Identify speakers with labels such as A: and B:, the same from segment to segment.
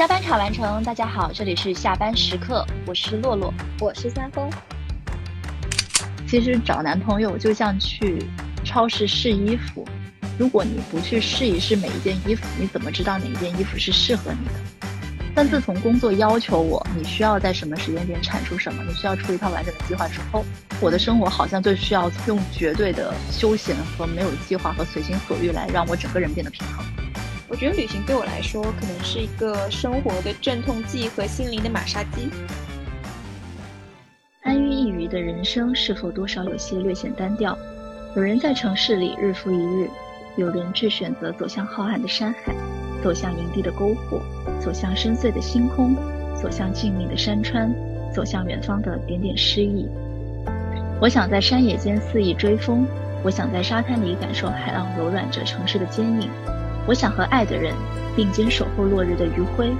A: 加班场完成，大家好，这里是下班时刻，我是洛洛，
B: 我是三丰。
A: 其实找男朋友就像去超市试衣服，如果你不去试一试每一件衣服，你怎么知道哪一件衣服是适合你的？但自从工作要求我，你需要在什么时间点产出什么，你需要出一套完整的计划之后，我的生活好像就需要用绝对的休闲和没有计划和随心所欲来让我整个人变得平衡。
B: 我觉得旅行对我来说，可能是一个生活的镇痛剂和心灵的马杀鸡。
A: 安于一隅的人生，是否多少有些略显单调？有人在城市里日复一日，有人却选择走向浩瀚的山海，走向营地的篝火，走向深邃的星空，走向静谧的山川，走向远方的点点诗意。我想在山野间肆意追风，我想在沙滩里感受海浪柔软着城市的坚硬。我想和爱的人并肩守候落日的余晖，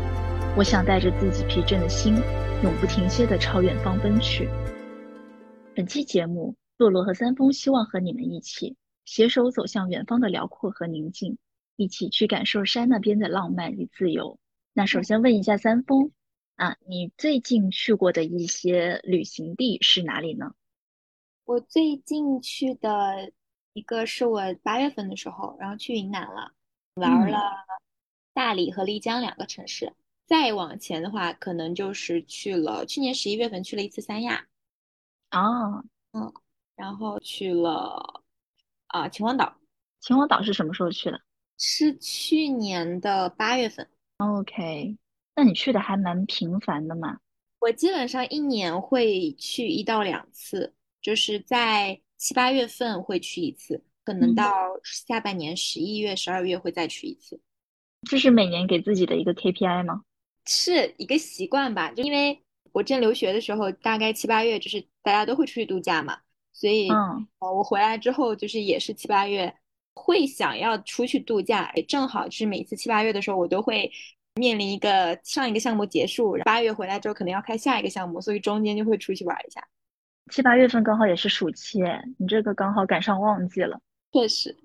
A: 我想带着自己疲倦的心，永不停歇地朝远方奔去。本期节目，洛洛和三丰希望和你们一起携手走向远方的辽阔和宁静，一起去感受山那边的浪漫与自由。那首先问一下三丰，啊，你最近去过的一些旅行地是哪里呢？
B: 我最近去的一个是我八月份的时候，然后去云南了。玩了大理和丽江两个城市，再往前的话，可能就是去了去年十一月份去了一次三亚，
A: 啊，
B: 嗯，然后去了啊秦皇岛。
A: 秦皇岛是什么时候去的？
B: 是去年的八月份。
A: OK，那你去的还蛮频繁的嘛？
B: 我基本上一年会去一到两次，就是在七八月份会去一次。可能到下半年十一月、十二月会再去一次，
A: 这是每年给自己的一个 KPI 吗？
B: 是一个习惯吧，就因为我之前留学的时候，大概七八月就是大家都会出去度假嘛，所以，
A: 嗯，
B: 我回来之后就是也是七八月会想要出去度假，也正好就是每次七八月的时候，我都会面临一个上一个项目结束，八月回来之后可能要开下一个项目，所以中间就会出去玩一下。
A: 七八月份刚好也是暑期，你这个刚好赶上旺季了。
B: 确实，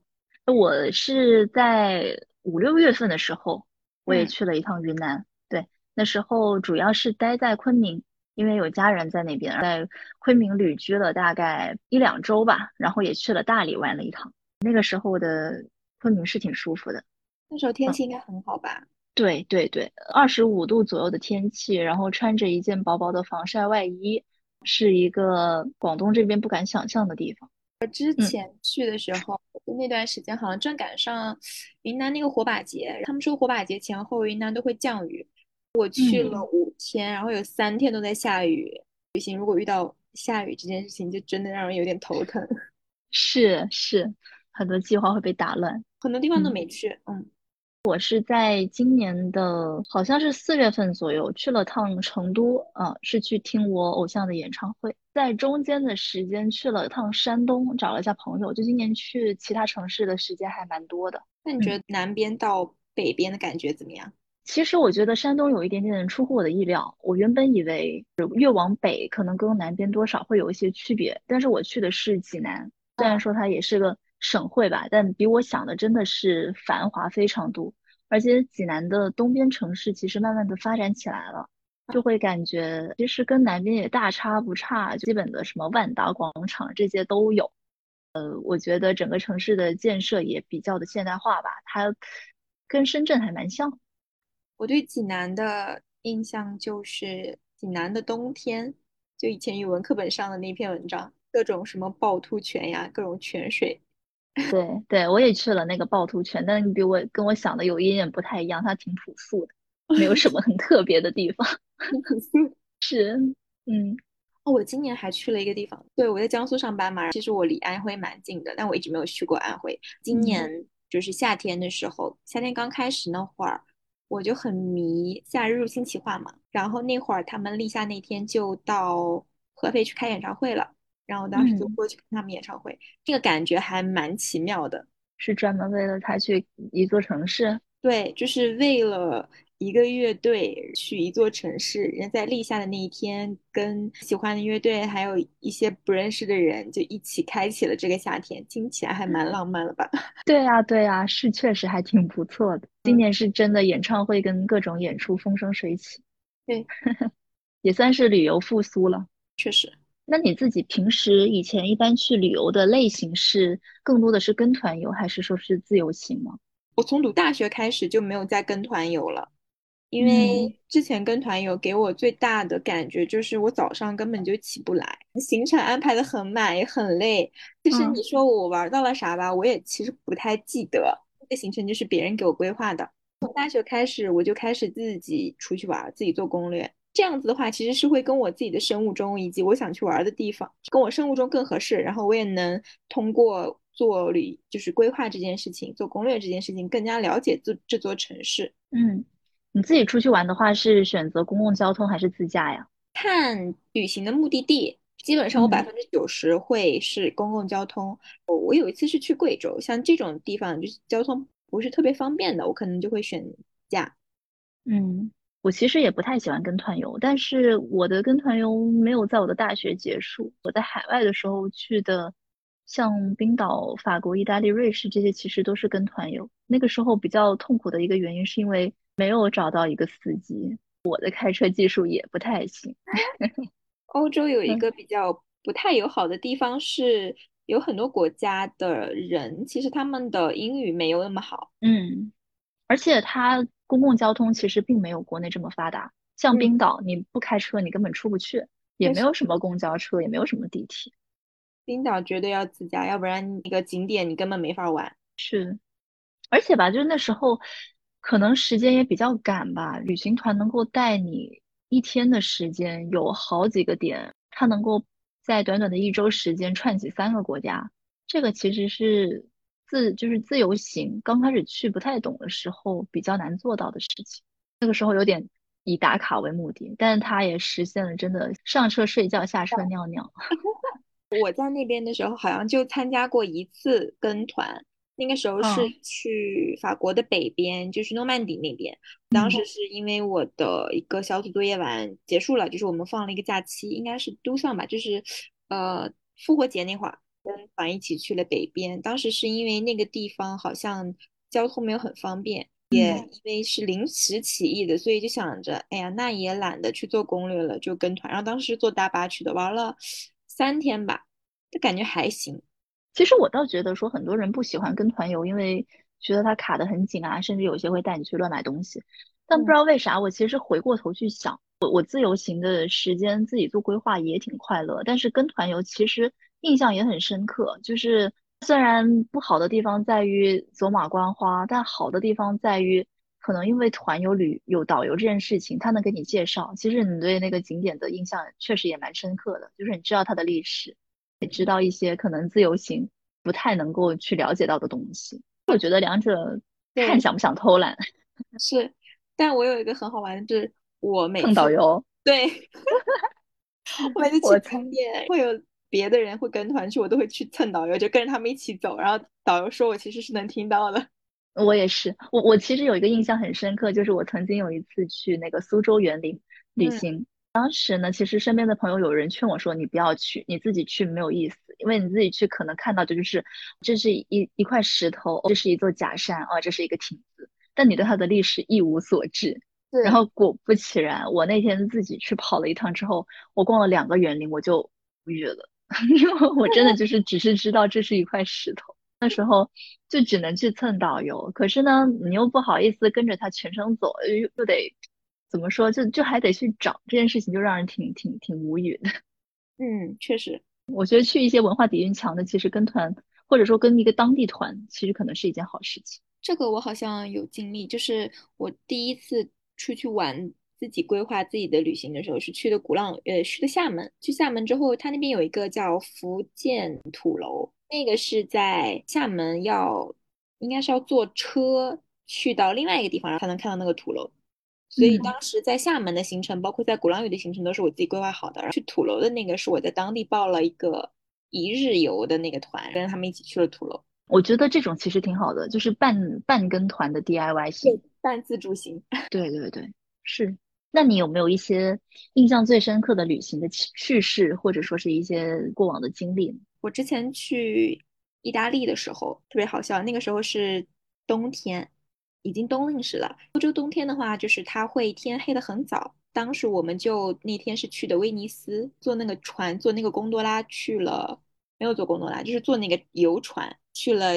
A: 我是在五六月份的时候，我也去了一趟云南。对，那时候主要是待在昆明，因为有家人在那边，在昆明旅居了大概一两周吧。然后也去了大理玩了一趟。那个时候的昆明是挺舒服的，
B: 那时候天气应该很好吧？
A: 对对对，二十五度左右的天气，然后穿着一件薄薄的防晒外衣，是一个广东这边不敢想象的地方。
B: 我之前去的时候，那段时间好像正赶上云南那个火把节，他们说火把节前后云南都会降雨。我去了五天，然后有三天都在下雨。旅行如果遇到下雨这件事情，就真的让人有点头疼。
A: 是是，很多计划会被打乱，
B: 很多地方都没去。嗯。
A: 我是在今年的，好像是四月份左右去了趟成都，啊，是去听我偶像的演唱会。在中间的时间去了趟山东，找了一下朋友。就今年去其他城市的时间还蛮多的。
B: 那你觉得南边到北边的感觉怎么样？
A: 其实我觉得山东有一点点出乎我的意料。我原本以为越往北可能跟南边多少会有一些区别，但是我去的是济南，虽然说它也是个。省会吧，但比我想的真的是繁华非常多，而且济南的东边城市其实慢慢的发展起来了，就会感觉其实跟南边也大差不差，基本的什么万达广场这些都有。呃，我觉得整个城市的建设也比较的现代化吧，它跟深圳还蛮像。
B: 我对济南的印象就是济南的冬天，就以前语文课本上的那篇文章，各种什么趵突泉呀，各种泉水。
A: 对对，我也去了那个趵突泉，但是比我跟我想的有一点不太一样，它挺朴素的，没有什么很特别的地方。是，嗯，
B: 哦，我今年还去了一个地方，对我在江苏上班嘛，其实我离安徽蛮近的，但我一直没有去过安徽。今年就是夏天的时候，夏天刚开始那会儿，我就很迷《夏日入侵企划》嘛，然后那会儿他们立夏那天就到合肥去开演唱会了。然后当时就过去看他们演唱会，这个感觉还蛮奇妙的。
A: 是专门为了他去一座城市？
B: 对，就是为了一个乐队去一座城市，人在立夏的那一天，跟喜欢的乐队还有一些不认识的人，就一起开启了这个夏天，听起来还蛮浪漫了吧？
A: 对呀，对呀，是确实还挺不错的。今年是真的演唱会跟各种演出风生水起，
B: 对，
A: 也算是旅游复苏了。
B: 确实。
A: 那你自己平时以前一般去旅游的类型是更多的是跟团游，还是说是自由行吗？
B: 我从读大学开始就没有再跟团游了，因为之前跟团游给我最大的感觉就是我早上根本就起不来，行程安排的很满也很累。其实你说我玩到了啥吧，我也其实不太记得。那个行程就是别人给我规划的。从大学开始我就开始自己出去玩，自己做攻略。这样子的话，其实是会跟我自己的生物钟以及我想去玩的地方，跟我生物钟更合适。然后我也能通过做旅，就是规划这件事情，做攻略这件事情，更加了解这这座城市。
A: 嗯，你自己出去玩的话，是选择公共交通还是自驾呀？
B: 看旅行的目的地，基本上我百分之九十会是公共交通。我我有一次是去贵州，像这种地方就是交通不是特别方便的，我可能就会选驾。
A: 嗯。我其实也不太喜欢跟团游，但是我的跟团游没有在我的大学结束。我在海外的时候去的，像冰岛、法国、意大利、瑞士这些，其实都是跟团游。那个时候比较痛苦的一个原因，是因为没有找到一个司机，我的开车技术也不太行。
B: 欧洲有一个比较不太友好的地方是，有很多国家的人，其实他们的英语没有那么好。
A: 嗯，而且它。公共交通其实并没有国内这么发达，像冰岛，你不开车你根本出不去，也没有什么公交车，也没有什么地铁。
B: 冰岛绝对要自驾，要不然那个景点你根本没法玩。
A: 是，而且吧，就是那时候可能时间也比较赶吧，旅行团能够带你一天的时间，有好几个点，它能够在短短的一周时间串起三个国家，这个其实是。自就是自由行，刚开始去不太懂的时候，比较难做到的事情。那个时候有点以打卡为目的，但是他也实现了真的上车睡觉，下车尿尿。
B: 我在那边的时候，好像就参加过一次跟团，那个时候是去法国的北边，就是诺曼底那边。当时是因为我的一个小组作业完结束了，就是我们放了一个假期，应该是都上吧，就是呃复活节那会儿。跟团一起去了北边，当时是因为那个地方好像交通没有很方便，也因为是临时起意的，所以就想着，哎呀，那也懒得去做攻略了，就跟团。然后当时坐大巴去的，玩了三天吧，就感觉还行。
A: 其实我倒觉得说，很多人不喜欢跟团游，因为觉得它卡得很紧啊，甚至有些会带你去乱买东西。但不知道为啥，我其实回过头去想，我我自由行的时间自己做规划也挺快乐，但是跟团游其实。印象也很深刻，就是虽然不好的地方在于走马观花，但好的地方在于可能因为团游旅有导游这件事情，他能给你介绍，其实你对那个景点的印象确实也蛮深刻的，就是你知道它的历史，也知道一些可能自由行不太能够去了解到的东西。我觉得两者看想不想偷懒。
B: 是，但我有一个很好玩的，就是我每
A: 次导游，
B: 对，我每次去景点会有。别的人会跟团去，我都会去蹭导游，就跟着他们一起走。然后导游说我其实是能听到的。
A: 我也是，我我其实有一个印象很深刻，就是我曾经有一次去那个苏州园林旅行，当时呢，其实身边的朋友有人劝我说，你不要去，你自己去没有意思，因为你自己去可能看到的就是这是一一块石头，这是一座假山啊，这是一个亭子，但你对它的历史一无所知。然后果不其然，我那天自己去跑了一趟之后，我逛了两个园林，我就无语了。因为我真的就是只是知道这是一块石头，那时候就只能去蹭导游。可是呢，你又不好意思跟着他全程走，又又得怎么说，就就还得去找这件事情，就让人挺挺挺无语的。
B: 嗯，确实，
A: 我觉得去一些文化底蕴强的，其实跟团或者说跟一个当地团，其实可能是一件好事情。
B: 这个我好像有经历，就是我第一次出去玩。自己规划自己的旅行的时候是去的鼓浪，呃，去的厦门。去厦门之后，他那边有一个叫福建土楼，那个是在厦门要，应该是要坐车去到另外一个地方，然后才能看到那个土楼。所以当时在厦门的行程，包括在鼓浪屿的行程，都是我自己规划好的。然后去土楼的那个是我在当地报了一个一日游的那个团，跟他们一起去了土楼。
A: 我觉得这种其实挺好的，就是半半跟团的 DIY 型，
B: 半自助型。
A: 对对对，是。那你有没有一些印象最深刻的旅行的趣事，或者说是一些过往的经历？
B: 我之前去意大利的时候特别好笑，那个时候是冬天，已经冬令时了。欧洲冬天的话，就是它会天黑的很早。当时我们就那天是去的威尼斯，坐那个船，坐那个贡多拉去了，没有坐贡多拉，就是坐那个游船去了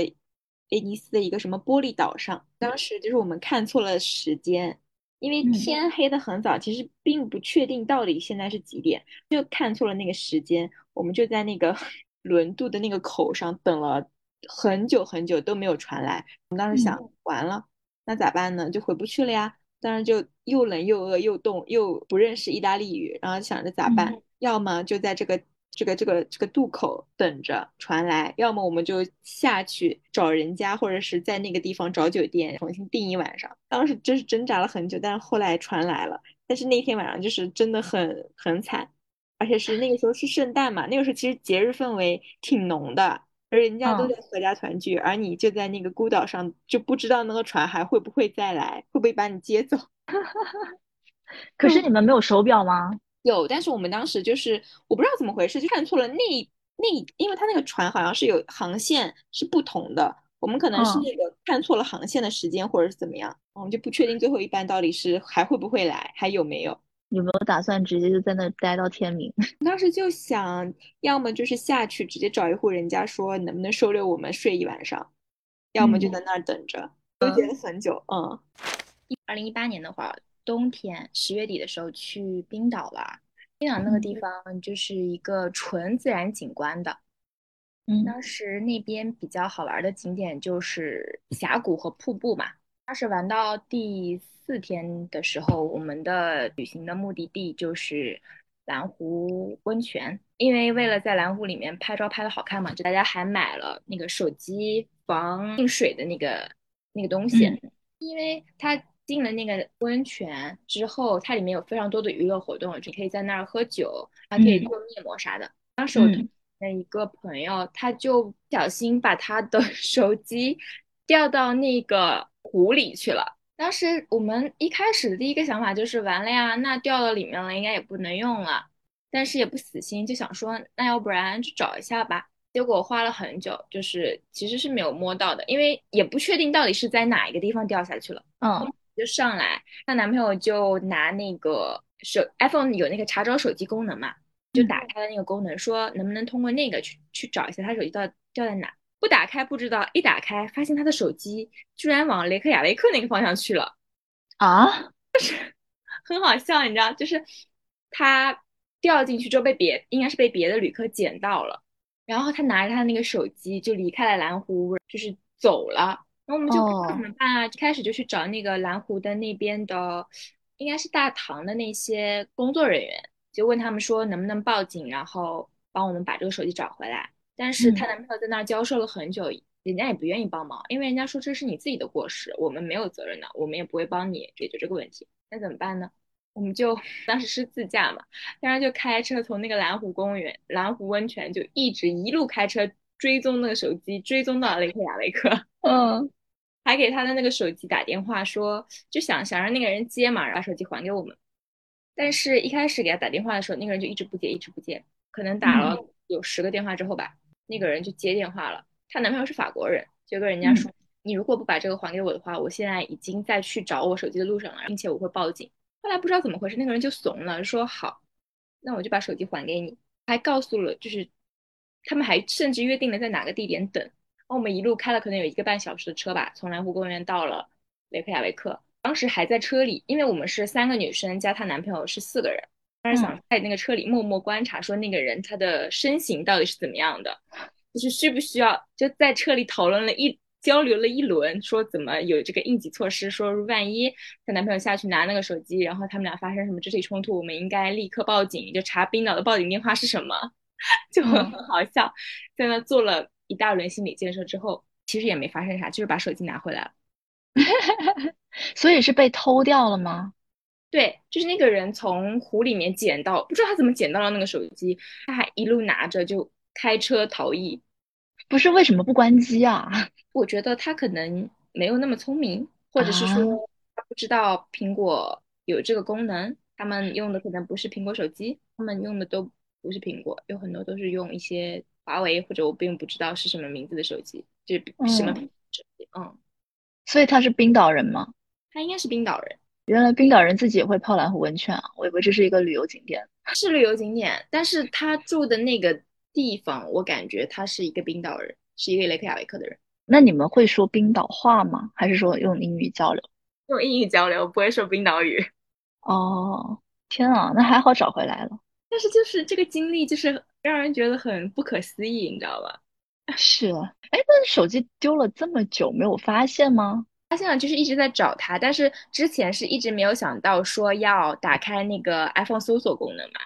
B: 威尼斯的一个什么玻璃岛上。当时就是我们看错了时间，因为天黑的很早，其实并不确定到底现在是几点，就看错了那个时间。我们就在那个 轮渡的那个口上等了很久很久都没有船来。我们当时想，完了，那咋办呢？就回不去了呀。当然就又冷又饿又冻又不认识意大利语，然后想着咋办？要么就在这个这个这个这个渡口等着船来，要么我们就下去找人家，或者是在那个地方找酒店重新订一晚上。当时真是挣扎了很久，但是后来船来了。但是那天晚上就是真的很很惨，而且是那个时候是圣诞嘛，那个时候其实节日氛围挺浓的。而人家都在合家团聚，而你就在那个孤岛上，就不知道那个船还会不会再来，会不会把你接走？
A: 可是你们没有手表吗？
B: 有，但是我们当时就是我不知道怎么回事，就看错了那那，因为他那个船好像是有航线是不同的，我们可能是那个看错了航线的时间，或者是怎么样，我们就不确定最后一班到底是还会不会来，还有没有。
A: 有没有打算直接就在那待到天明？
B: 当时就想，要么就是下去直接找一户人家说能不能收留我们睡一晚上，要么就在那儿等着，纠结了很久。嗯，
C: 二零一八年的话，冬天十月底的时候去冰岛了。冰岛那个地方就是一个纯自然景观的。
A: 嗯，
C: 当时那边比较好玩的景点就是峡谷和瀑布嘛。当时玩到第。四天的时候，我们的旅行的目的地就是蓝湖温泉。因为为了在蓝湖里面拍照拍的好看嘛，就大家还买了那个手机防进水的那个那个东西。因为它进了那个温泉之后，它里面有非常多的娱乐活动，你可以在那儿喝酒，还可以做面膜啥的。当时我的一个朋友，他就不小心把他的 手机掉到那个湖里去了。当时我们一开始的第一个想法就是完了呀，那掉到里面了，应该也不能用了。但是也不死心，就想说那要不然去找一下吧。结果花了很久，就是其实是没有摸到的，因为也不确定到底是在哪一个地方掉下去了。
A: 嗯，
C: 就上来，她男朋友就拿那个手 iPhone 有那个查找手机功能嘛，就打开了那个功能，说能不能通过那个去去找一下她手机到掉在哪。不打开不知道，一打开发现她的手机居然往雷克雅未克那个方向去了，
A: 啊，
C: 就 是很好笑，你知道，就是他掉进去之后被别应该是被别的旅客捡到了，然后他拿着他那个手机就离开了蓝湖，就是走了。然后我们就怎么办啊？一开始就去找那个蓝湖的那边的，应该是大堂的那些工作人员，就问他们说能不能报警，然后帮我们把这个手机找回来。但是她男朋友在那儿交涉了很久，人家也不愿意帮忙，因为人家说这是你自己的过失，我们没有责任的，我们也不会帮你解决这个问题。那怎么办呢？我们就当时是自驾嘛，当时就开车从那个蓝湖公园、蓝湖温泉就一直一路开车追踪那个手机，追踪到雷克雅未克。
A: 嗯，
C: 还给他的那个手机打电话说，就想想让那个人接嘛，把手机还给我们。但是一开始给他打电话的时候，那个人就一直不接，一直不接，可能打了有十个电话之后吧。那个人就接电话了，她男朋友是法国人，就跟人家说：“你如果不把这个还给我的话，我现在已经在去找我手机的路上了，并且我会报警。”后来不知道怎么回事，那个人就怂了，说：“好，那我就把手机还给你。”还告诉了，就是他们还甚至约定了在哪个地点等。然后我们一路开了可能有一个半小时的车吧，从蓝湖公园到了雷克雅未克。当时还在车里，因为我们是三个女生加她男朋友是四个人。当时想在那个车里默默观察，说那个人他的身形到底是怎么样的，就是需不需要就在车里讨论了一交流了一轮，说怎么有这个应急措施，说万一她男朋友下去拿那个手机，然后他们俩发生什么肢体冲突，我们应该立刻报警，就查冰岛的报警电话是什么，就很好笑。在那做了一大轮心理建设之后，其实也没发生啥，就是把手机拿回来了。
A: 所以是被偷掉了吗？
C: 对，就是那个人从湖里面捡到，不知道他怎么捡到了那个手机，他还一路拿着就开车逃逸。
A: 不是为什么不关机啊？
C: 我觉得他可能没有那么聪明，或者是
A: 啊
C: 说他不知道苹果有这个功能，他们用的可能不是苹果手机，他们用的都不是苹果，有很多都是用一些华为或者我并不知道是什么名字的手机，就是什么手机。嗯，
A: 所以他是冰岛人吗？
C: 他应该是冰岛人，
A: 原来冰岛人自己也会泡蓝湖温泉啊！我以为这是一个旅游景点。
C: 是旅游景点，但是他住的那个地方，我感觉他是一个冰岛人，是一个雷克雅维克的人。
A: 那你们会说冰岛话吗？还是说用英语交流？
C: 用英语交流，不会说冰岛语。
A: 哦，天啊，那还好找回来了。
C: 但是就是这个经历，就是让人觉得很不可思议，你知道吧？
A: 是啊，哎，那手机丢了这么久没有发现吗？
C: 发现了，就是一直在找它，但是之前是一直没有想到说要打开那个 iPhone 搜索功能嘛。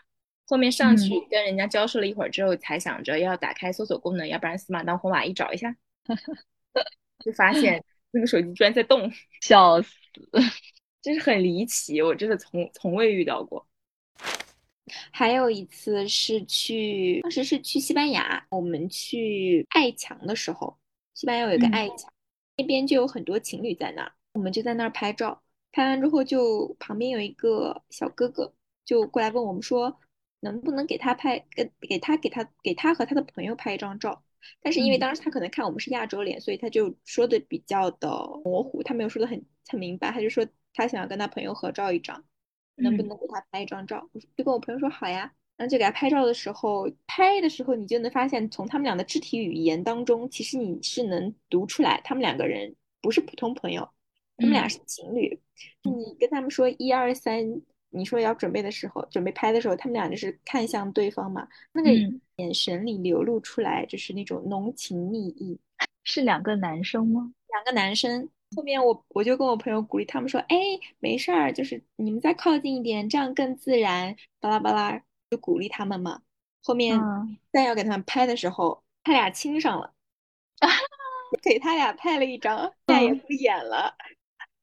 C: 后面上去
A: 嗯
C: 跟人家交涉了一会儿之后，才想着要打开搜索功能，要不然死马当活马医找一下，就发现那个手机居然在动，
A: 笑死！
C: 真是很离奇，我真的从从未遇到过。
B: 还有一次是去，当时是去西班牙，我们去爱墙的时候，西班牙有一个
A: 嗯
B: 爱墙，那边就有很多情侣在那儿，我们就在那儿拍照。拍完之后就，旁边有一个小哥哥就过来问我们说，能不能给他拍，给给他给他给他和他的朋友拍一张照。但是因为
A: 嗯
B: 当时他可能看我们是亚洲脸，所以他就说的比较的模糊，他没有说的很很明白，他就说他想要跟他朋友合照一张。能不
A: 嗯
B: 能给他拍一张照？我就跟我朋友说好呀，然后就给他拍照的时候，拍的时候你就能发现，从他们俩的肢体语言当中，其实你是能读出来，他们两个人不是普通朋友，他们俩
A: 嗯
B: 是情侣。
A: 嗯
B: 你跟他们说一二三，你说要准备的时候，准备拍的时候，他们俩就是看向对方嘛，那个
A: 嗯，
B: 眼神里流露出来就是那种浓情蜜意。
A: 是两个男生吗？
B: 两个男生，后面我我就跟我朋友鼓励他们说，哎，没事儿，就是你们再靠近一点，这样更自然，巴拉巴拉，就鼓励他们嘛。后面
A: 嗯
B: 再要给他们拍的时候，他俩亲上了，给他俩拍了一张，再也
A: 嗯
B: 不演了，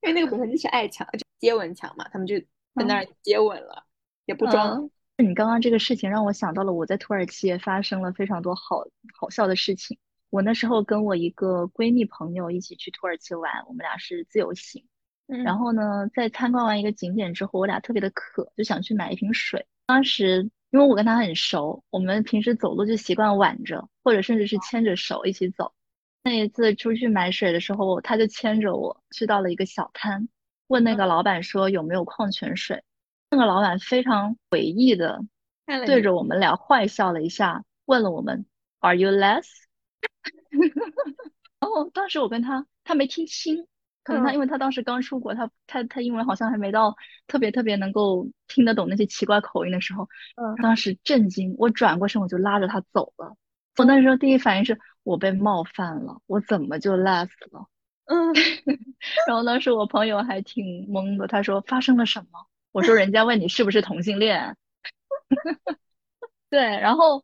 B: 因为那个本身就是爱墙，就接吻墙嘛，他们就在那儿接吻了，也不装。
A: 嗯你刚刚这个事情让我想到了我在土耳其也发生了非常多好好笑的事情。我那时候跟我一个闺蜜朋友一起去土耳其玩，我们俩是自由行。
B: 嗯
A: 然后呢，在参观完一个景点之后，我俩特别的渴，就想去买一瓶水。当时因为我跟他很熟，我们平时走路就习惯挽着，或者甚至是牵着手一起走。那一次出去买水的时候，他就牵着我去到了一个小摊，问那个老板说有没有矿泉水。那个老板非常诡异的对着我们俩坏笑了一下，问了我们 “Are you less？” 然后当时我跟他，他没听清，可能他
B: 嗯
A: 因为他当时刚出国，他他他英文好像还没到特别特别能够听得懂那些奇怪口音的时候，
B: 嗯
A: 当时震惊，我转过身我就拉着他走了。我那时候第一反应是我被冒犯了，我怎么就 less 了？
B: 嗯，
A: 然后当时我朋友还挺懵的，他说发生了什么？我说人家问你是不是同性恋。对，然后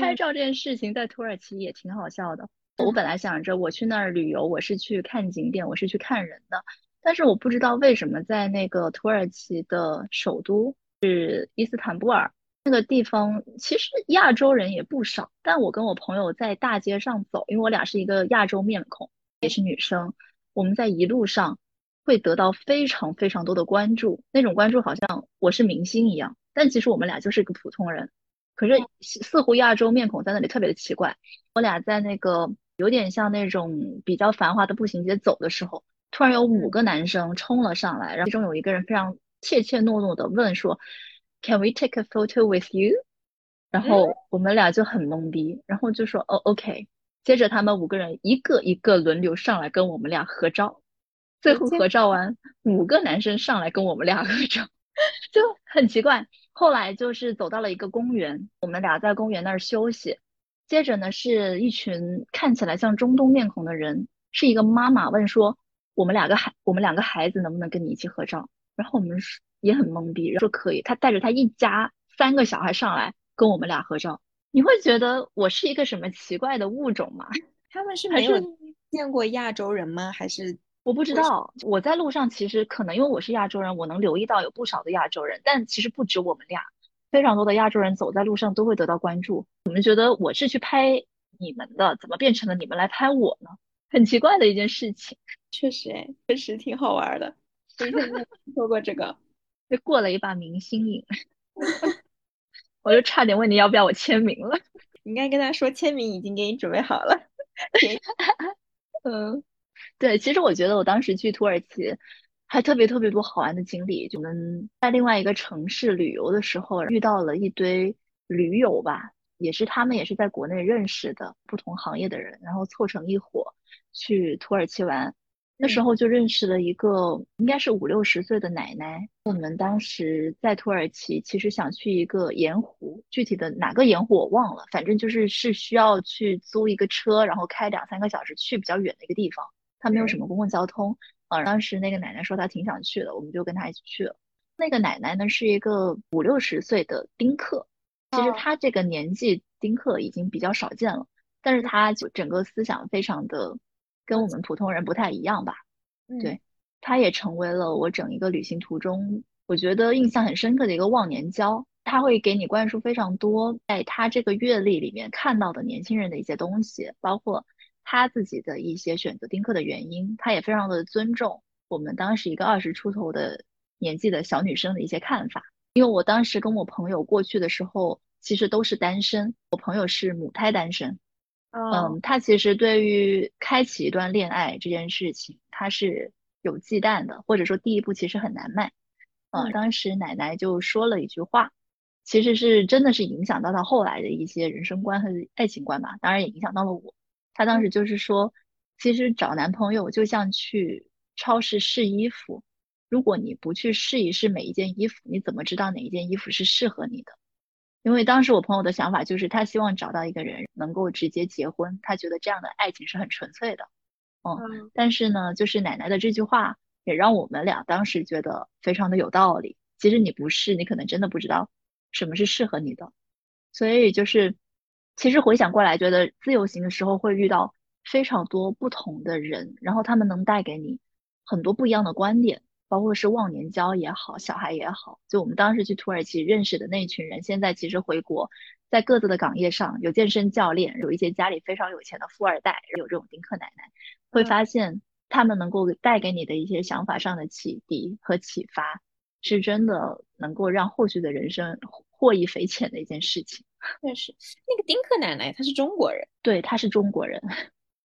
A: 拍
B: 嗯
A: 照这件事情在土耳其也挺好笑的。我本来想着我去那儿旅游，我是去看景点，我是去看人的，但是我不知道为什么在那个土耳其的首都是伊斯坦布尔那个地方，其实亚洲人也不少，但我跟我朋友在大街上走，因为我俩是一个亚洲面孔，也是女生，我们在一路上会得到非常非常多的关注，那种关注好像我是明星一样，但其实我们俩就是个普通人。可是似似乎亚洲面孔在那里特别的奇怪。我俩在那个有点像那种比较繁华的步行街走的时候，突然有五个男生冲了上来，然后其中有一个人非常怯怯懦懦的问说：“Can we take a photo with you？” 然后我们俩就很懵逼，然后就说：“哦，OK。”接着他们五个人一个一个轮流上来跟我们俩合照，最后合照完，五个男生上来跟我们俩合照，就很奇怪。后来就是走到了一个公园，我们俩在公园那儿休息。接着呢，是一群看起来像中东面孔的人，是一个妈妈问说：“我们两个孩，我们两个孩子能不能跟你一起合照？”然后我们是也很懵逼，说可以。他带着他一家三个小孩上来跟我们俩合照。你会觉得我是一个什么奇怪的物种吗？
B: 他们是没有见过亚洲人吗？还是
A: 我不知道，我在路上其实可能因为我是亚洲人，我能留意到有不少的亚洲人，但其实不止我们俩，非常多的亚洲人走在路上都会得到关注。你们觉得我是去拍你们的，怎么变成了你们来拍我呢？很奇怪的一件事情。
B: 确实，哎，确实挺好玩的。我以前没有说过这个，
A: 就过了一把明星瘾，我就差点问你要不要我签名了。
B: 你应该跟他说签名已经给你准备好了。
A: 嗯，对，其实我觉得我当时去土耳其还特别特别多好玩的经历。就我们在另外一个城市旅游的时候，遇到了一堆驴友吧，也是他们也是在国内认识的不同行业的人，然后凑成一伙去土耳其玩。那时候就认识了一个应该是五六十岁的奶奶。我们当时在土耳其，其实想去一个盐湖，具体的哪个盐湖我忘了，反正就是是需要去租一个车，然后开两三个小时去比较远的一个地方。它没有什么公共交通。呃，当时那个奶奶说她挺想去的，我们就跟她一起去了。那个奶奶呢是一个五六十岁的丁克，其实她这个年纪丁克已经比较少见了，但是她就整个思想非常的。跟我们普通人不太一样吧？对，她也成为了我整一个旅行途中，我觉得印象很深刻的一个忘年交。他会给你灌输非常多，在他这个阅历里面看到的年轻人的一些东西，包括他自己的一些选择丁克的原因。他也非常的尊重我们当时一个二十出头的年纪的小女生的一些看法。因为我当时跟我朋友过去的时候，其实都是单身，我朋友是母胎单身。嗯，他其实对于开启一段恋爱这件事情，他是有忌惮的，或者说第一步其实很难迈。嗯，当时奶奶就说了一句话，其实是真的是影响到他后来的一些人生观和爱情观吧，当然也影响到了我。他当时就是说，其实找男朋友就像去超市试衣服，如果你不去试一试每一件衣服，你怎么知道哪一件衣服是适合你的？因为当时我朋友的想法就是，他希望找到一个人能够直接结婚，他觉得这样的爱情是很纯粹的。嗯，但是呢，就是奶奶的这句话也让我们俩当时觉得非常的有道理。其实你不是，你可能真的不知道什么是适合你的。所以就是，其实回想过来，觉得自由行的时候会遇到非常多不同的人，然后他们能带给你很多不一样的观点。包括是忘年交也好，小孩也好，就我们当时去土耳其认识的那一群人，现在其实回国，在各自的岗业上有健身教练，有一些家里非常有钱的富二代，有这种丁克奶奶，会发现他们能够带给你的一些想法上的启迪和启发，是真的能够让后续的人生获益匪浅的一件事情。
B: 确实，那个丁克奶奶她是中国人，
A: 对，她是中国人。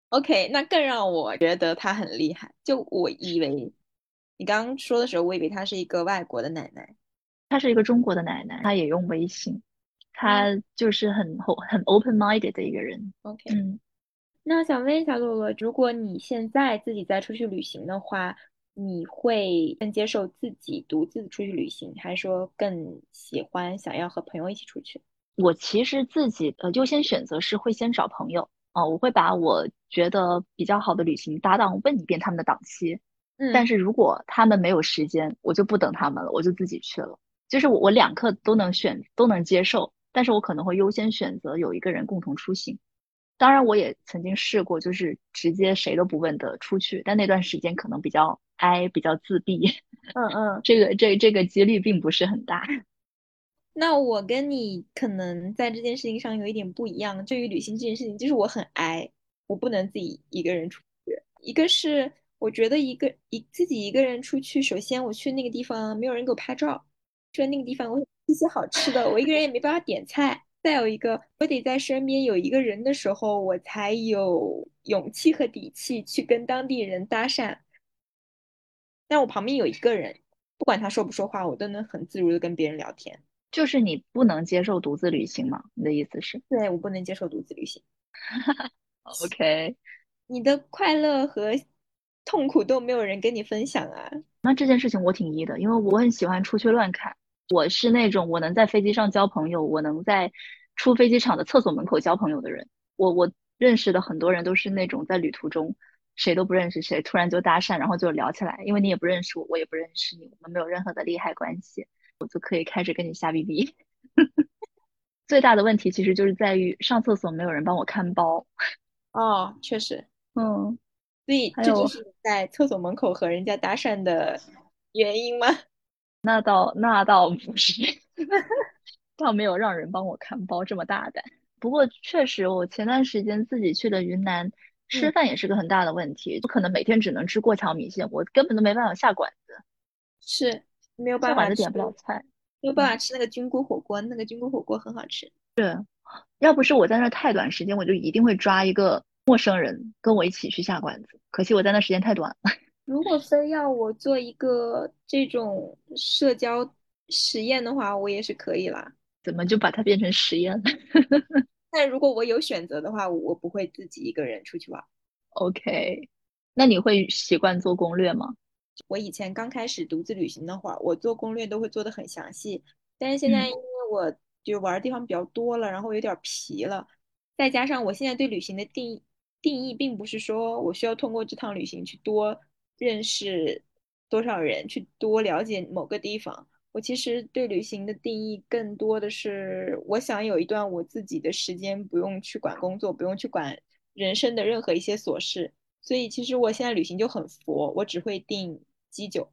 B: OK，那更让我觉得她很厉害。就我以为。你刚刚说的时候，我以为她是一个外国的奶奶，
A: 她是一个中国的奶奶，她也用微信，她就是很很 open minded 的一个人。
B: OK，嗯，那想问一下洛洛，如果你现在自己再出去旅行的话，你会更接受自己独自出去旅行，还是说更喜欢想要和朋友一起出去？
A: 我其实自己呃优先选择是会先找朋友啊，我会把我觉得比较好的旅行搭档问一遍他们的档期。但是如果他们没有时间，我就不等他们了，我就自己去了。就是我我两刻都能选，都能接受，但是我可能会优先选择有一个人共同出行。当然，我也曾经试过，就是直接谁都不问的出去，但那段时间可能比较哀，比较自闭。
B: 嗯嗯，
A: 这个这这个几率并不是很大。
B: 那我跟你可能在这件事情上有一点不一样。对于旅行这件事情，就是我很哀，我不能自己一个人出去。一个是。我觉得一个一自己一个人出去，首先我去那个地方没有人给我拍照，去了那个地方我一些好吃的，我一个人也没办法点菜。再有一个，我得在身边有一个人的时候，我才有勇气和底气去跟当地人搭讪。但我旁边有一个人，不管他说不说话，我都能很自如的跟别人聊天。
A: 就是你不能接受独自旅行吗？你的意思是？
B: 对我不能接受独自旅行。
A: OK，
B: 你的快乐和。痛苦都没有人跟你分享啊？
A: 那这件事情我挺一的，因为我很喜欢出去乱看。我是那种我能在飞机上交朋友，我能在出飞机场的厕所门口交朋友的人。我我认识的很多人都是那种在旅途中谁都不认识谁，突然就搭讪，然后就聊起来。因为你也不认识我，我也不认识你，我们没有任何的利害关系，我就可以开始跟你瞎逼逼。最大的问题其实就是在于上厕所没有人帮我看包。
B: 哦，确实，
A: 嗯。
B: 所以这就是在厕所门口和人家搭讪的原因吗？
A: 那倒那倒不是，倒没有让人帮我看包这么大胆。不过确实，我前段时间自己去的云南吃
B: 嗯
A: 饭也是个很大的问题，不可能每天只能吃过桥米线，我根本都没办法下馆子，
B: 是没有办法吃，
A: 点不了菜。
B: 没有办法吃那个菌菇火锅，那个菌菇火锅很好吃。
A: 要不是我在那太短时间，我就一定会抓一个陌生人跟我一起去下馆子。可惜我在那时间太短了。
B: 如果非要我做一个这种社交实验的话，我也是可以啦。
A: 怎么就把它变成实验了
B: 但如果我有选择的话，我不会自己一个人出去玩。
A: ？OK，那你会习惯做攻略吗？
B: 我以前刚开始独自旅行那会儿，我做攻略都会做的很详细，但是现在
A: 嗯
B: 因为我就玩的地方比较多了，然后有点疲了，再加上我现在对旅行的定义定义并不是说我需要通过这趟旅行去多认识多少人，去多了解某个地方。我其实对旅行的定义更多的是，我想有一段我自己的时间，不用去管工作，不用去管人生的任何一些琐事。所以其实我现在旅行就很佛，我只会订基酒。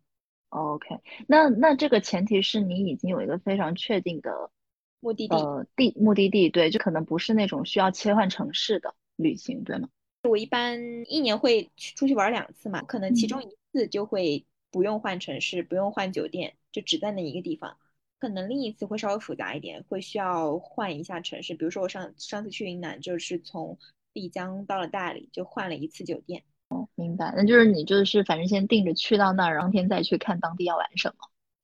A: OK，那那这个前提是你已经有一个非常确定的
B: 目的地，
A: 呃地目的地，对，就可能不是那种需要切换城市的旅行，对吗？
B: 我一般一年会去出去玩两次嘛，可能其中一次就会不用换城市，不用换酒店，就只在那一个地方。可能另一次丽江到了大理，就换了一次酒店。
A: 哦明白，那就是你就是反正先定着去到那儿，然后当天再去看当地要玩什么。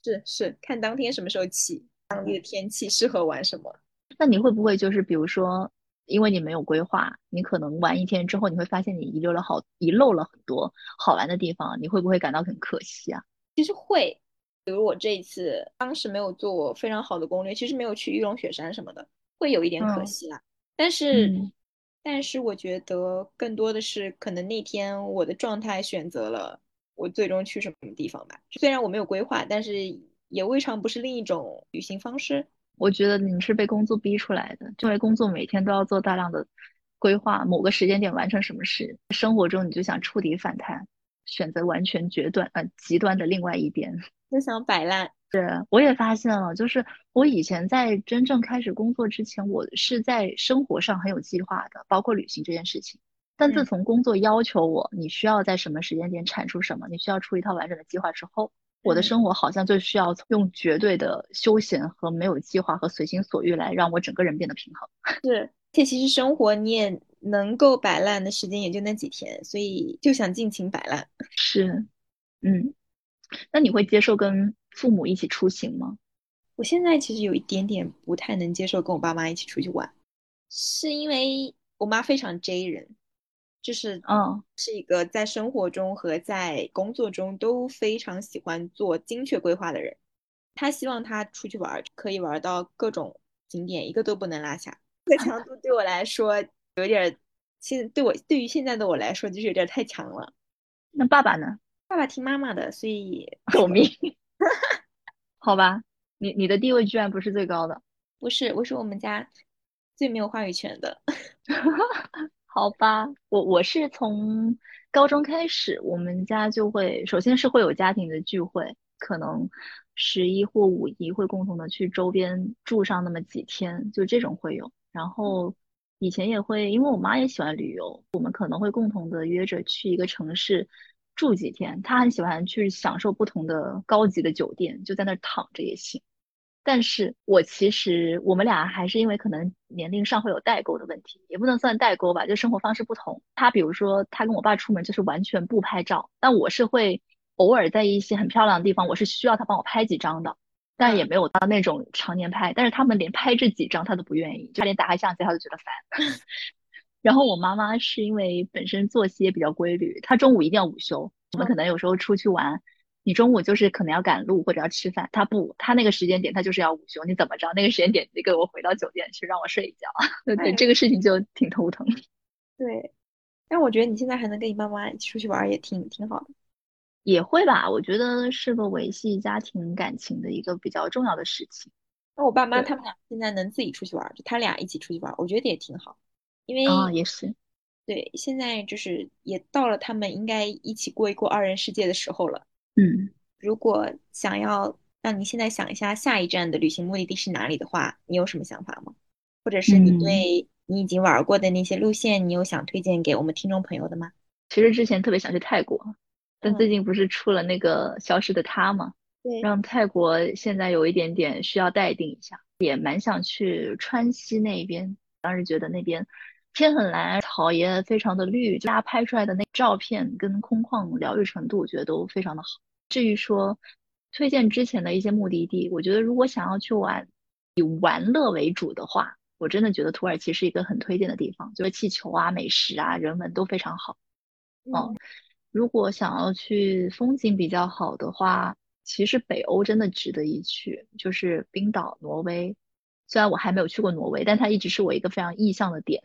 B: 是是，看当天什么时候起，当地的天气适合玩什么。
A: 那你会不会就是比如说，因为你没有规划，你可能玩一天之后，你会发现你遗留了好遗漏了很多好玩的地方，你会不会感到很可惜啊？
B: 其实会，比如我这一次当时没有做非常好的攻略，其实没有去玉龙雪山什么的，会有一点可
A: 嗯
B: 惜啦。但是，
A: 嗯
B: 但是我觉得更多的是可能那天我的状态选择了我最终去什么地方吧。虽然我没有规划，但是也未尝不是另一种旅行方式。
A: 我觉得你是被工作逼出来的，因为工作每天都要做大量的规划，某个时间点完成什么事，生活中你就想触底反弹，选择完全决断呃极端的另外一边。
B: 就想摆烂，
A: 我也发现了，就是我以前在真正开始工作之前，我是在生活上很有计划的，包括旅行这件事情。但自
B: 嗯
A: 从工作要求我，你需要在什么时间点产出什么，你需要出一套完整的计划之后，我的
B: 嗯
A: 生活好像就需要用绝对的休闲和没有计划和随心所欲来让我整个人变得平衡。
B: 是，而且其实生活你也能够摆烂的时间也就那几天，所以就想尽情摆烂。
A: 是，嗯，那你会接受跟父母一起出行吗？
B: 我现在其实有一点点不太能接受跟我爸妈一起出去玩，是因为我妈非常 J 人，就是
A: 嗯
B: 是一个在生活中和在工作中都非常喜欢做精确规划的人。她希望她出去玩儿可以玩到各种景点，一个都不能落下。这个强度对我来说有点儿，现对我对于现在的我来说就是有点太强了。
A: 那爸爸呢？
B: 爸爸听妈妈的，所以
A: 狗命，好吧，你你的地位居然不是最高的。
B: 不是我是我们家最没有话语权的。
A: 好吧，我我是从高中开始，我们家就会，首先是会有家庭的聚会，可能十一或五一会共同的去周边住上那么几天，就这种会有。然后以前也会，因为我妈也喜欢旅游，我们可能会共同的约着去一个城市住几天。他很喜欢去享受不同的高级的酒店，就在那儿躺着也行。但是我其实我们俩还是因为可能年龄上会有代沟的问题，也不能算代沟吧，就生活方式不同。他比如说他跟我爸出门就是完全不拍照，但我是会偶尔在一些很漂亮的地方，我是需要他帮我拍几张的，但也没有到那种常年拍。但是他们连拍这几张他都不愿意，就连打开相机他都觉得烦。然后我妈妈是因为本身作息也比较规律，她中午一定要午休。我们可能有时候出去玩。你中午就是可能要赶路或者要吃饭，她不，她那个时间点她就是要午休，你怎么着？那个时间点你给我回到酒店去让我睡一觉，对对，这个事情就挺头疼。
B: 对，但我觉得你现在还能跟你爸妈一起出去玩，也挺挺好的。
A: 也会吧，我觉得是个维系家庭感情的一个比较重要的事情。
B: 那我爸妈他们俩现在能自己出去玩，就他俩一起出去玩，我觉得也挺好，因为
A: 啊，也是，
B: 对现在就是也到了他们应该一起过一过二人世界的时候了。
A: 嗯。
B: 如果想要让你现在想一下下一站的旅行目的地是哪里的话，你有什么想法吗？或者是你
A: 嗯
B: 对你已经玩过的那些路线，你有想推荐给我们听众朋友的吗？
A: 其实之前特别想去泰国，但
B: 嗯
A: 最近不是出了那个消失的她吗？
B: 对
A: 让泰国现在有一点点需要待定一下，也蛮想去川西那边。当时觉得那边天很蓝，草也非常的绿，大家拍出来的那照片跟空旷疗愈程度，我觉得都非常的好。至于说推荐之前的一些目的地，我觉得如果想要去玩，以玩乐为主的话，我真的觉得土耳其是一个很推荐的地方，就是气球啊、美食啊、人文都非常好。
B: 嗯
A: 如果想要去风景比较好的话，其实北欧真的值得一去，就是冰岛、挪威。虽然我还没有去过挪威，但它一直是我一个非常意向的点。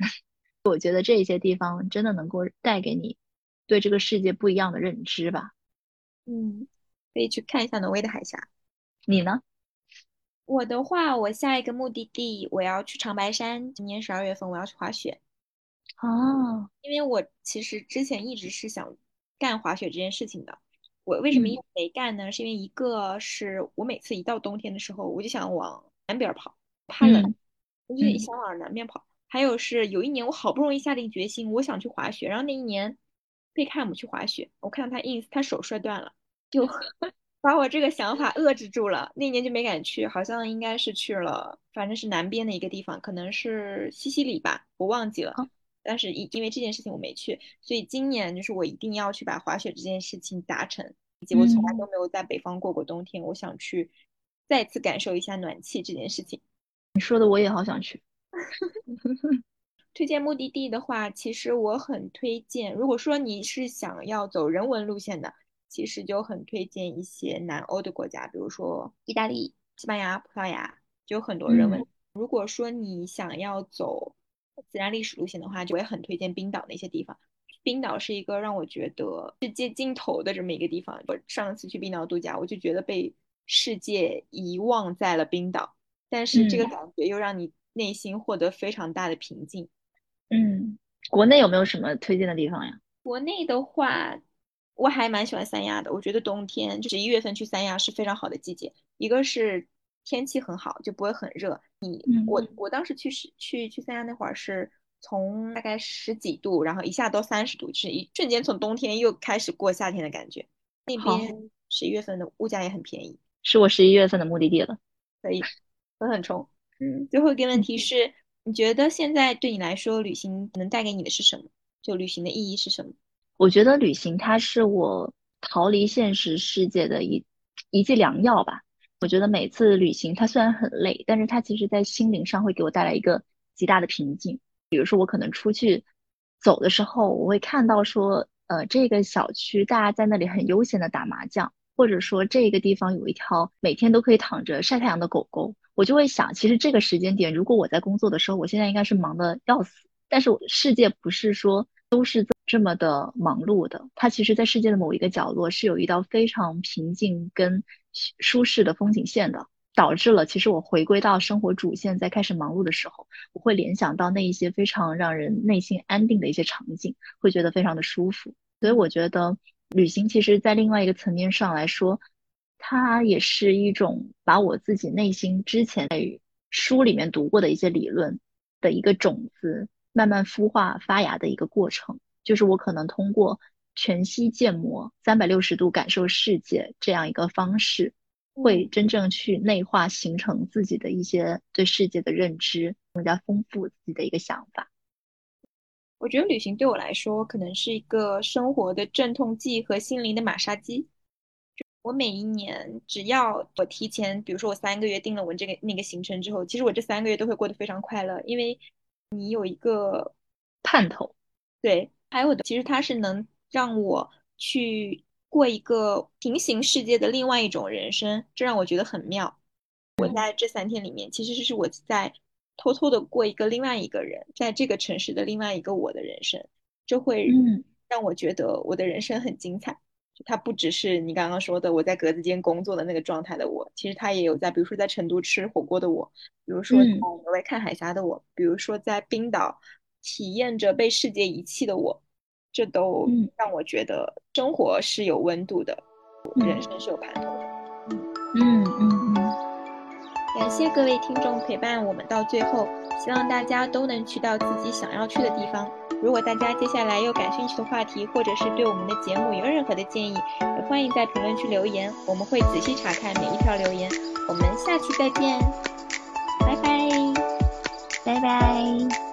A: 我觉得这些地方真的能够带给你对这个世界不一样的认知吧。
B: 嗯，可以去看一下挪威的海峡。
A: 你呢？
B: 我的话，我下一个目的地我要去长白山，今年十二月份我要去滑雪，
A: 哦，
B: 因为我其实之前一直是想干滑雪这件事情的。我为什么一直没干呢？是因为一个是我每次一到冬天的时候，我就想往南边跑，怕冷，
A: 嗯
B: 我就
A: 嗯
B: 想往南边跑。还有是有一年我好不容易下定决心，我想去滑雪，然后那一年贝克汉姆去滑雪，我看到他 ins，他手摔断了，就 把我这个想法遏制住了。那年就没敢去，好像应该是去了，反正是南边的一个地方，可能是西西里吧，我忘记了。
A: 哦
B: 但是因因为这件事情我没去，所以今年就是我一定要去把滑雪这件事情达成。以及我从来都没有在北方过过冬天，我想去再次感受一下暖气这件事情。
A: 你说的我也好想去。
B: 推荐目的地的话，其实我很推荐，如果说你是想要走人文路线的，其实就很推荐一些南欧的国家，比如说意大利、西班牙、葡萄牙，就很多人文。如果说你想要走自然历史路线的话，就我也很推荐冰岛那些地方。冰岛是一个让我觉得世界尽头的这么一个地方。我上次去冰岛度假，我就觉得被世界遗忘在了冰岛，但是这个
A: 嗯
B: 感觉又让你内心获得非常大的平静。
A: 嗯，国内有没有什么推荐的地方呀？
B: 国内的话，我还蛮喜欢三亚的。我觉得冬天就十一月份去三亚是非常好的季节，一个是天气很好，就不会很热。你
A: 嗯
B: 我我当时去是去去三亚那会儿是从大概十几度，然后一下到三十度，就是一瞬间从冬天又开始过夏天的感觉。那边十一月份的物价也很便宜，
A: 是我十一月份的目的地了。
B: 可以狠狠冲。嗯，最后一个问题是，你觉得现在对你来说，旅行能带给你的是什么？就旅行的意义是什么？
A: 我觉得旅行它是我逃离现实世界的一一剂良药吧。我觉得每次旅行它虽然很累，但是它其实在心灵上会给我带来一个极大的平静。比如说我可能出去走的时候，我会看到说，呃，这个小区大家在那里很悠闲的打麻将，或者说这个地方有一条每天都可以躺着晒太阳的狗狗，我就会想，其实这个时间点，如果我在工作的时候，我现在应该是忙得要死。但是我世界不是说都是这么的忙碌的，它其实在世界的某一个角落是有一道非常平静跟舒适的风景线的，导致了其实我回归到生活主线，在开始忙碌的时候，我会联想到那一些非常让人内心安定的一些场景，会觉得非常的舒服。所以我觉得旅行其实在另外一个层面上来说，它也是一种把我自己内心之前在书里面读过的一些理论的一个种子。慢慢孵化发芽的一个过程，就是我可能通过全息建模、三百六十度感受世界这样一个方式，会真正去内化形成自己的一些对世界的认知，更加丰富自己的一个想法。
B: 我觉得旅行对我来说，可能是一个生活的镇痛剂和心灵的马杀鸡。我每一年，只要我提前，比如说我三个月定了我这个那个行程之后，其实我这三个月都会过得非常快乐，因为你有一个
A: 盼头。
B: 对，还有的，其实它是能让我去过一个平行世界的另外一种人生，这让我觉得很妙。我在这三天里面，其实是我在偷偷的过一个另外一个人，在这个城市的另外一个我的人生，这会
A: 嗯
B: 让我觉得我的人生很精彩。它不只是你刚刚说的我在格子间工作的那个状态的我，其实它也有在，比如说在成都吃火锅的我，比如说在
A: 嗯。
B: 挪威看海峡的我，比如说在冰岛体验着被世界遗弃的我，这都
A: 嗯。
B: 让我觉得生活是有温度的，
A: 嗯
B: 人生是有盼头的。
A: 嗯嗯嗯，
B: 感谢各位听众陪伴我们到最后，希望大家都能去到自己想要去的地方。如果大家接下来有感兴趣的话题，或者是对我们的节目有任何的建议，也欢迎在评论区留言，我们会仔细查看每一条留言。我们下期再见，拜拜，
A: 拜拜。